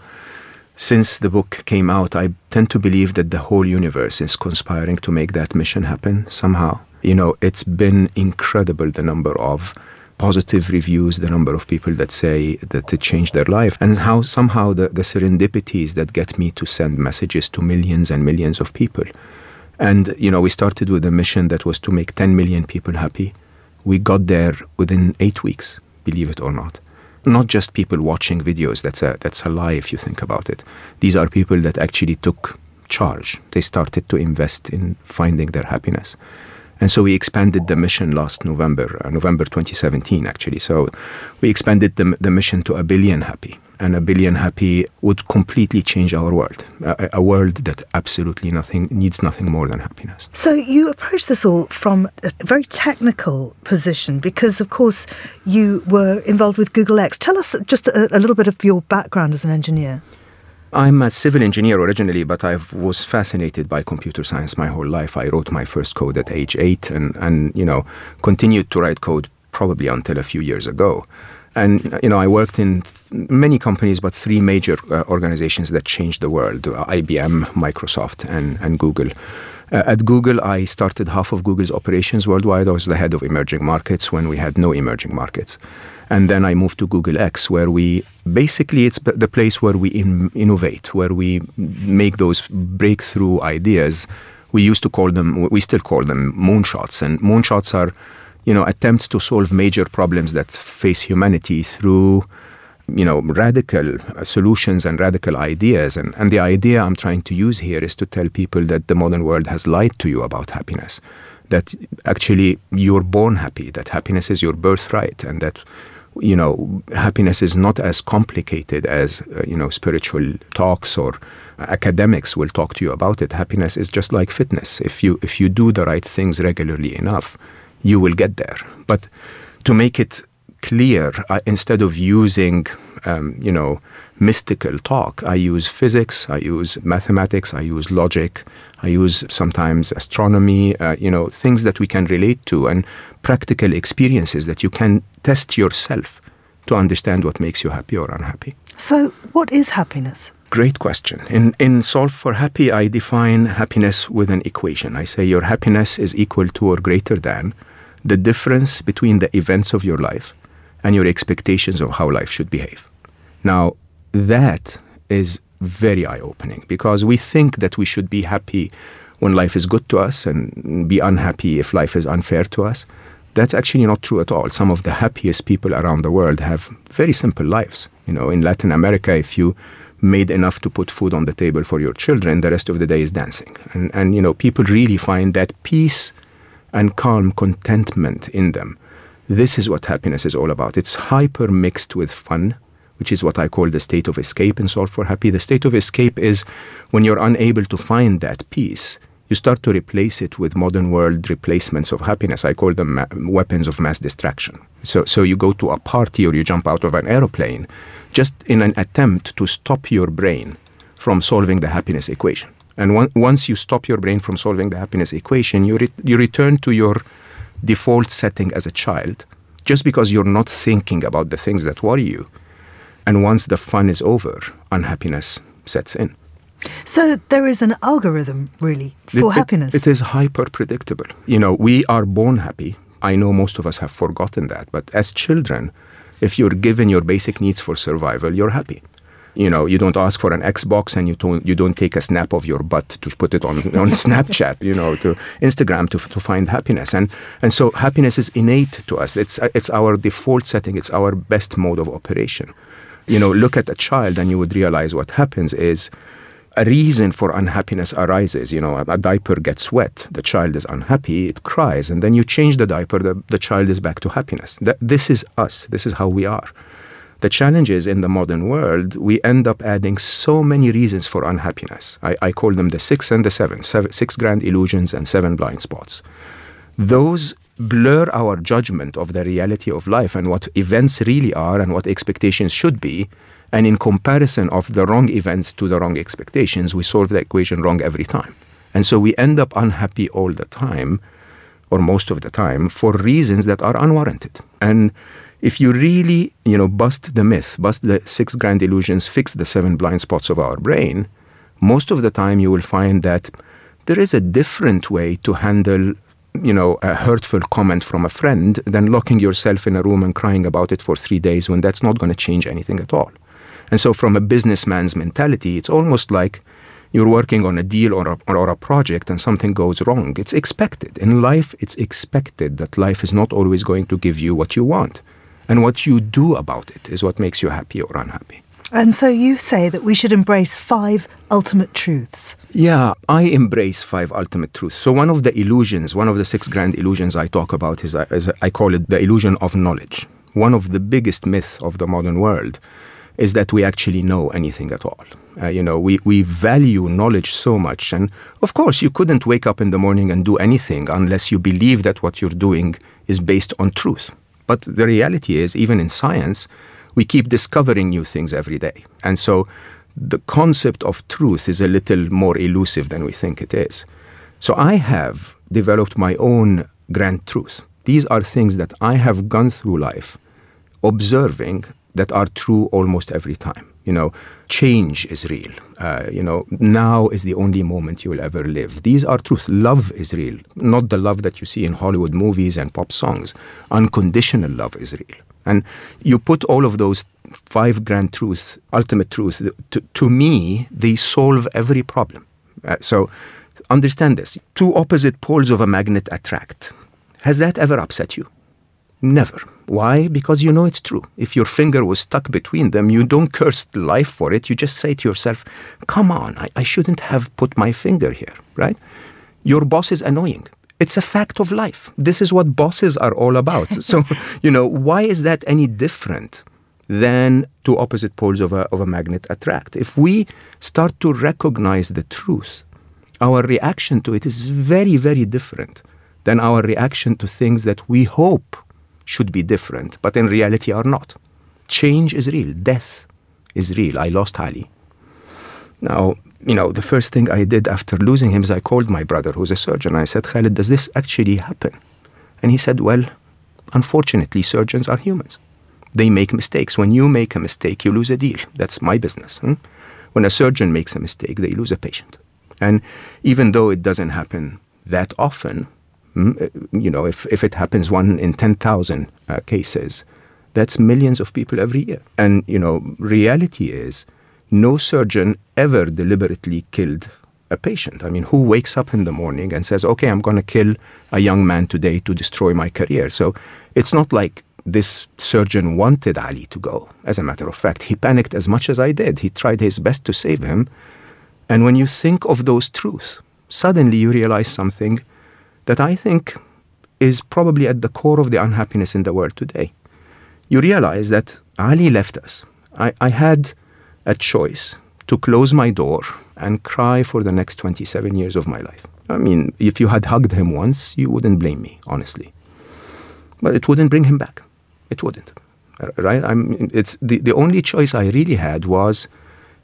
since the book came out, I tend to believe that the whole universe is conspiring to make that mission happen somehow. You know, it's been incredible the number of positive reviews, the number of people that say that it changed their life, and how somehow the, the serendipities that get me to send messages to millions and millions of people. And, you know, we started with a mission that was to make 10 million people happy. We got there within eight weeks, believe it or not not just people watching videos. That's a that's a lie if you think about it. These are people that actually took charge. They started to invest in finding their happiness. And so we expanded the mission last November, uh, November 2017, actually. So we expanded the, the mission to a billion happy. And a billion happy would completely change our world, a, a world that absolutely nothing needs nothing more than happiness. So you approach this all from a very technical position because, of course, you were involved with Google X. Tell us just a, a little bit of your background as an engineer. I'm a civil engineer originally, but I was fascinated by computer science my whole life. I wrote my first code at age eight and, and you know, continued to write code probably until a few years ago. And, you know, I worked in many companies, but three major uh, organizations that changed the world uh, IBM, Microsoft, and, and Google. Uh, at Google, I started half of Google's operations worldwide. I was the head of emerging markets when we had no emerging markets. And then I moved to Google X, where we basically it's the place where we in, innovate, where we make those breakthrough ideas. We used to call them, we still call them moonshots, and moonshots are, you know, attempts to solve major problems that face humanity through, you know, radical solutions and radical ideas. And and the idea I'm trying to use here is to tell people that the modern world has lied to you about happiness that actually you're born happy, that happiness is your birthright, and that you know, happiness is not as complicated as, uh, you know, spiritual talks or academics will talk to you about it. Happiness is just like fitness. If you, if you do the right things regularly enough, you will get there. But to make it clear, uh, instead of using, um, you know, mystical talk, I use physics, I use mathematics, I use logic, I use sometimes astronomy, uh, you know, things that we can relate to and practical experiences that you can test yourself to understand what makes you happy or unhappy. So, what is happiness? Great question. In, in Solve for Happy, I define happiness with an equation. I say your happiness is equal to or greater than the difference between the events of your life and your expectations of how life should behave. Now, that is very eye opening because we think that we should be happy when life is good to us and be unhappy if life is unfair to us. That's actually not true at all. Some of the happiest people around the world have very simple lives. You know, in Latin America, if you made enough to put food on the table for your children, the rest of the day is dancing. And, and you know, people really find that peace and calm contentment in them. This is what happiness is all about. It's hyper mixed with fun, which is what I call the state of escape in Solve for Happy. The state of escape is when you're unable to find that peace, you start to replace it with modern world replacements of happiness. I call them ma- weapons of mass distraction. So, so you go to a party or you jump out of an aeroplane just in an attempt to stop your brain from solving the happiness equation. And one, once you stop your brain from solving the happiness equation, you, re- you return to your default setting as a child just because you're not thinking about the things that worry you. And once the fun is over, unhappiness sets in. So there is an algorithm, really, for It- it- happiness. it is hyper predictable. You know, we are born happy. I know most of us have forgotten that. But as children, if you're given your basic needs for survival, you're happy. You know, you don't ask for an Xbox and you don't you don't take a snap of your butt to put it on, on Snapchat, you know, to Instagram to, to find happiness. And and so happiness is innate to us. It's it's our default setting, it's our best mode of operation. You know, look at a child and you would realize what happens is a reason for unhappiness arises. You know, a, a, diaper gets wet, the child is unhappy, it cries, and then you change the diaper, the, the child is back to happiness. That, this is us, this is how we are. The challenge is in the modern world, we end up adding so many reasons for unhappiness. I, I call them the six and the seven, seven six grand illusions and seven blind spots. Those blur our judgment of the reality of life and what events really are and what expectations should be. And in comparison of the wrong events to the wrong expectations, we solve the equation wrong every time. And so we end up unhappy all the time, or most of the time, for reasons that are unwarranted. And if you really, you know, bust the myth, bust the six grand illusions, fix the seven blind spots of our brain, most of the time you will find that there is a different way to handle you know, a hurtful comment from a friend than locking yourself in a room and crying about it for three days when that's not going to change anything at all. And so, from a businessman's mentality, it's almost like you're working on a deal or a, or a project and something goes wrong. It's expected. In life, it's expected that life is not always going to give you what you want. And what you do about it is what makes you happy or unhappy. And so you say that we should embrace five ultimate truths. Yeah, I embrace five ultimate truths. So one of the illusions, one of the six grand illusions I talk about is, is I call it the illusion of knowledge. One of the biggest myths of the modern world is that we actually know anything at all. Uh, you know, we, we value knowledge so much. And of course, you couldn't wake up in the morning and do anything unless you believe that what you're doing is based on truth. But the reality is, even in science, we keep discovering new things every day. And so the concept of truth is a little more elusive than we think it is. So I have developed my own grand truth. These are things that I have gone through life observing that are true almost every time. You know, change is real. Uh, you know, now is the only moment you will ever live. These are truths. Love is real, not the love that you see in Hollywood movies and pop songs. Unconditional love is real. And you put all of those five grand truths, ultimate truths, to, to me, they solve every problem. Uh, so understand this two opposite poles of a magnet attract. Has that ever upset you? Never. Why? Because you know it's true. If your finger was stuck between them, you don't curse life for it. You just say to yourself, come on, I, I shouldn't have put my finger here, right? Your boss is annoying. It's a fact of life. This is what bosses are all about. so, you know, why is that any different than two opposite poles of a, of a magnet attract? If we start to recognize the truth, our reaction to it is very, very different than our reaction to things that we hope should be different, but in reality are not. Change is real. Death is real. I lost Ali. Now, you know, the first thing I did after losing him is I called my brother, who's a surgeon. I said, Khalid, does this actually happen? And he said, Well, unfortunately, surgeons are humans. They make mistakes. When you make a mistake, you lose a deal. That's my business. Hmm? When a surgeon makes a mistake, they lose a patient. And even though it doesn't happen that often, you know, if, if it happens one in 10,000 uh, cases, that's millions of people every year. And, you know, reality is no surgeon ever deliberately killed a patient. I mean, who wakes up in the morning and says, okay, I'm going to kill a young man today to destroy my career? So it's not like this surgeon wanted Ali to go. As a matter of fact, he panicked as much as I did. He tried his best to save him. And when you think of those truths, suddenly you realize something that I think is probably at the core of the unhappiness in the world today. You realize that Ali left us. I, I had a choice to close my door and cry for the next 27 years of my life. I mean, if you had hugged him once, you wouldn't blame me, honestly. But it wouldn't bring him back. It wouldn't. Right? I'm, it's the, the only choice I really had was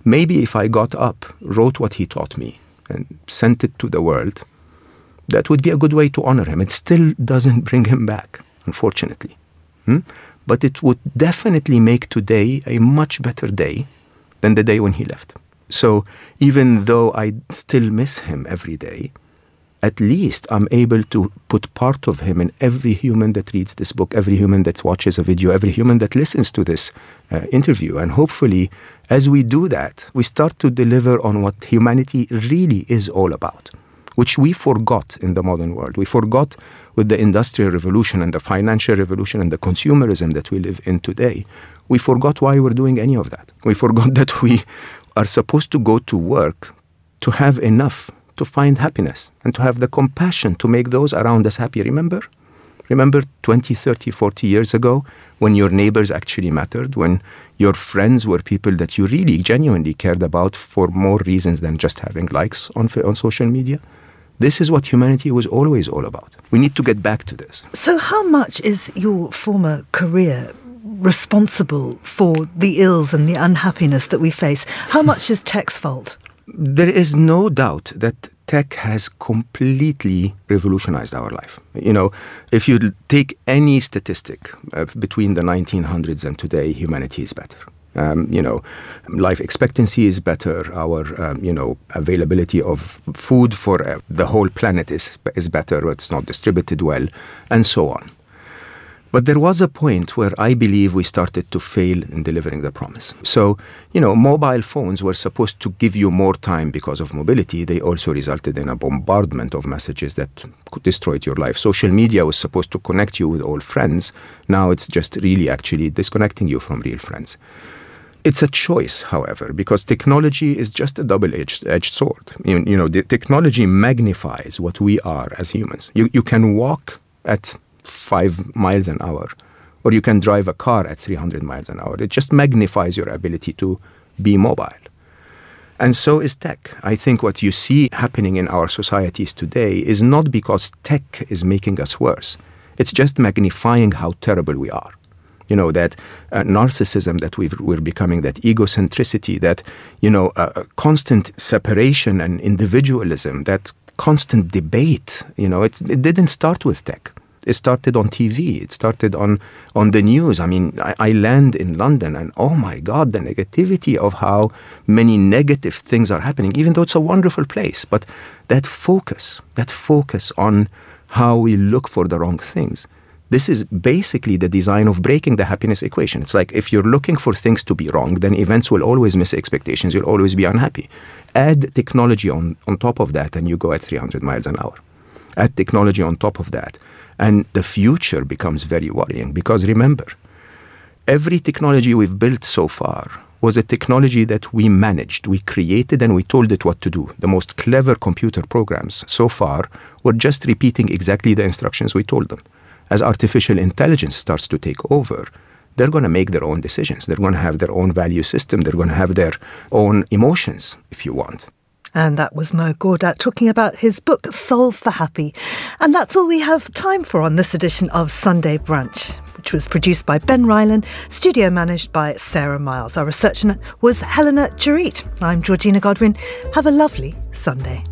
maybe if I got up, wrote what he taught me, and sent it to the world, that would be a good way to honor him. It still doesn't bring him back, unfortunately. Hmm? But it would definitely make today a much better day than the day when he left. So even though I still miss him every day, at least I'm able to put part of him in every human that reads this book, every human that watches a video, every human that listens to this uh, interview. And hopefully, as we do that, we start to deliver on what humanity really is all about, which we forgot in the modern world. We forgot with the Industrial Revolution and the financial revolution and the consumerism that we live in today. We forgot why we're doing any of that. We forgot that we are supposed to go to work to have enough to find happiness and to have the compassion to make those around us happy. Remember? Remember 20, 30, 40 years ago when your neighbors actually mattered, when your friends were people that you really genuinely cared about for more reasons than just having likes on, on social media? This is what humanity was always all about. We need to get back to this. So, how much is your former career responsible for the ills and the unhappiness that we face? How much is tech's fault? There is no doubt that tech has completely revolutionized our life. You know, if you take any statistic uh, between the 1900s and today, humanity is better. Um, you know, life expectancy is better. Our, um, you know, availability of food for uh, the whole planet is is better. It's not distributed well, and so on. But there was a point where I believe we started to fail in delivering the promise. So, you know, mobile phones were supposed to give you more time because of mobility. They also resulted in a bombardment of messages that destroyed your life. Social media was supposed to connect you with old friends. Now it's just really actually disconnecting you from real friends. It's a choice, however, because technology is just a double-edged edged sword. You, you know, the technology magnifies what we are as humans. You, you can walk at five miles an hour, or you can drive a car at 300 miles an hour. It just magnifies your ability to be mobile. And so is tech. I think what you see happening in our societies today is not because tech is making us worse, it's just magnifying how terrible we are. You know, that uh, narcissism that we are becoming, that egocentricity, that, you know, uh, constant separation and individualism, that constant debate. You know, it didn't start with tech it started on TV. It started on on the news. I mean, I, I, land in London, and oh my God, the negativity of how many negative things are happening. Even though it's a wonderful place, but that focus, that focus on how we look for the wrong things. This is basically the design of breaking the happiness equation. It's like if you're looking for things to be wrong, then events will always miss expectations. You'll always be unhappy. Add technology on, on top of that, and you go at 300 miles an hour. Add technology on top of that, and the future becomes very worrying because remember, every technology we've built so far was a technology that we managed, we created, and we told it what to do. The most clever computer programs so far were just repeating exactly the instructions we told them. As artificial intelligence starts to take over, they're going to make their own decisions. They're going to have their own value system. They're going to have their own emotions, if you want. And that was Mo Gawdat talking about his book Solve for Happy. And that's all we have time for on this edition of Sunday Brunch, which was produced by Ben Ryland, studio managed by Sarah Miles. Our researcher was Helena Jurit. I'm Georgina Godwin. Have a lovely Sunday.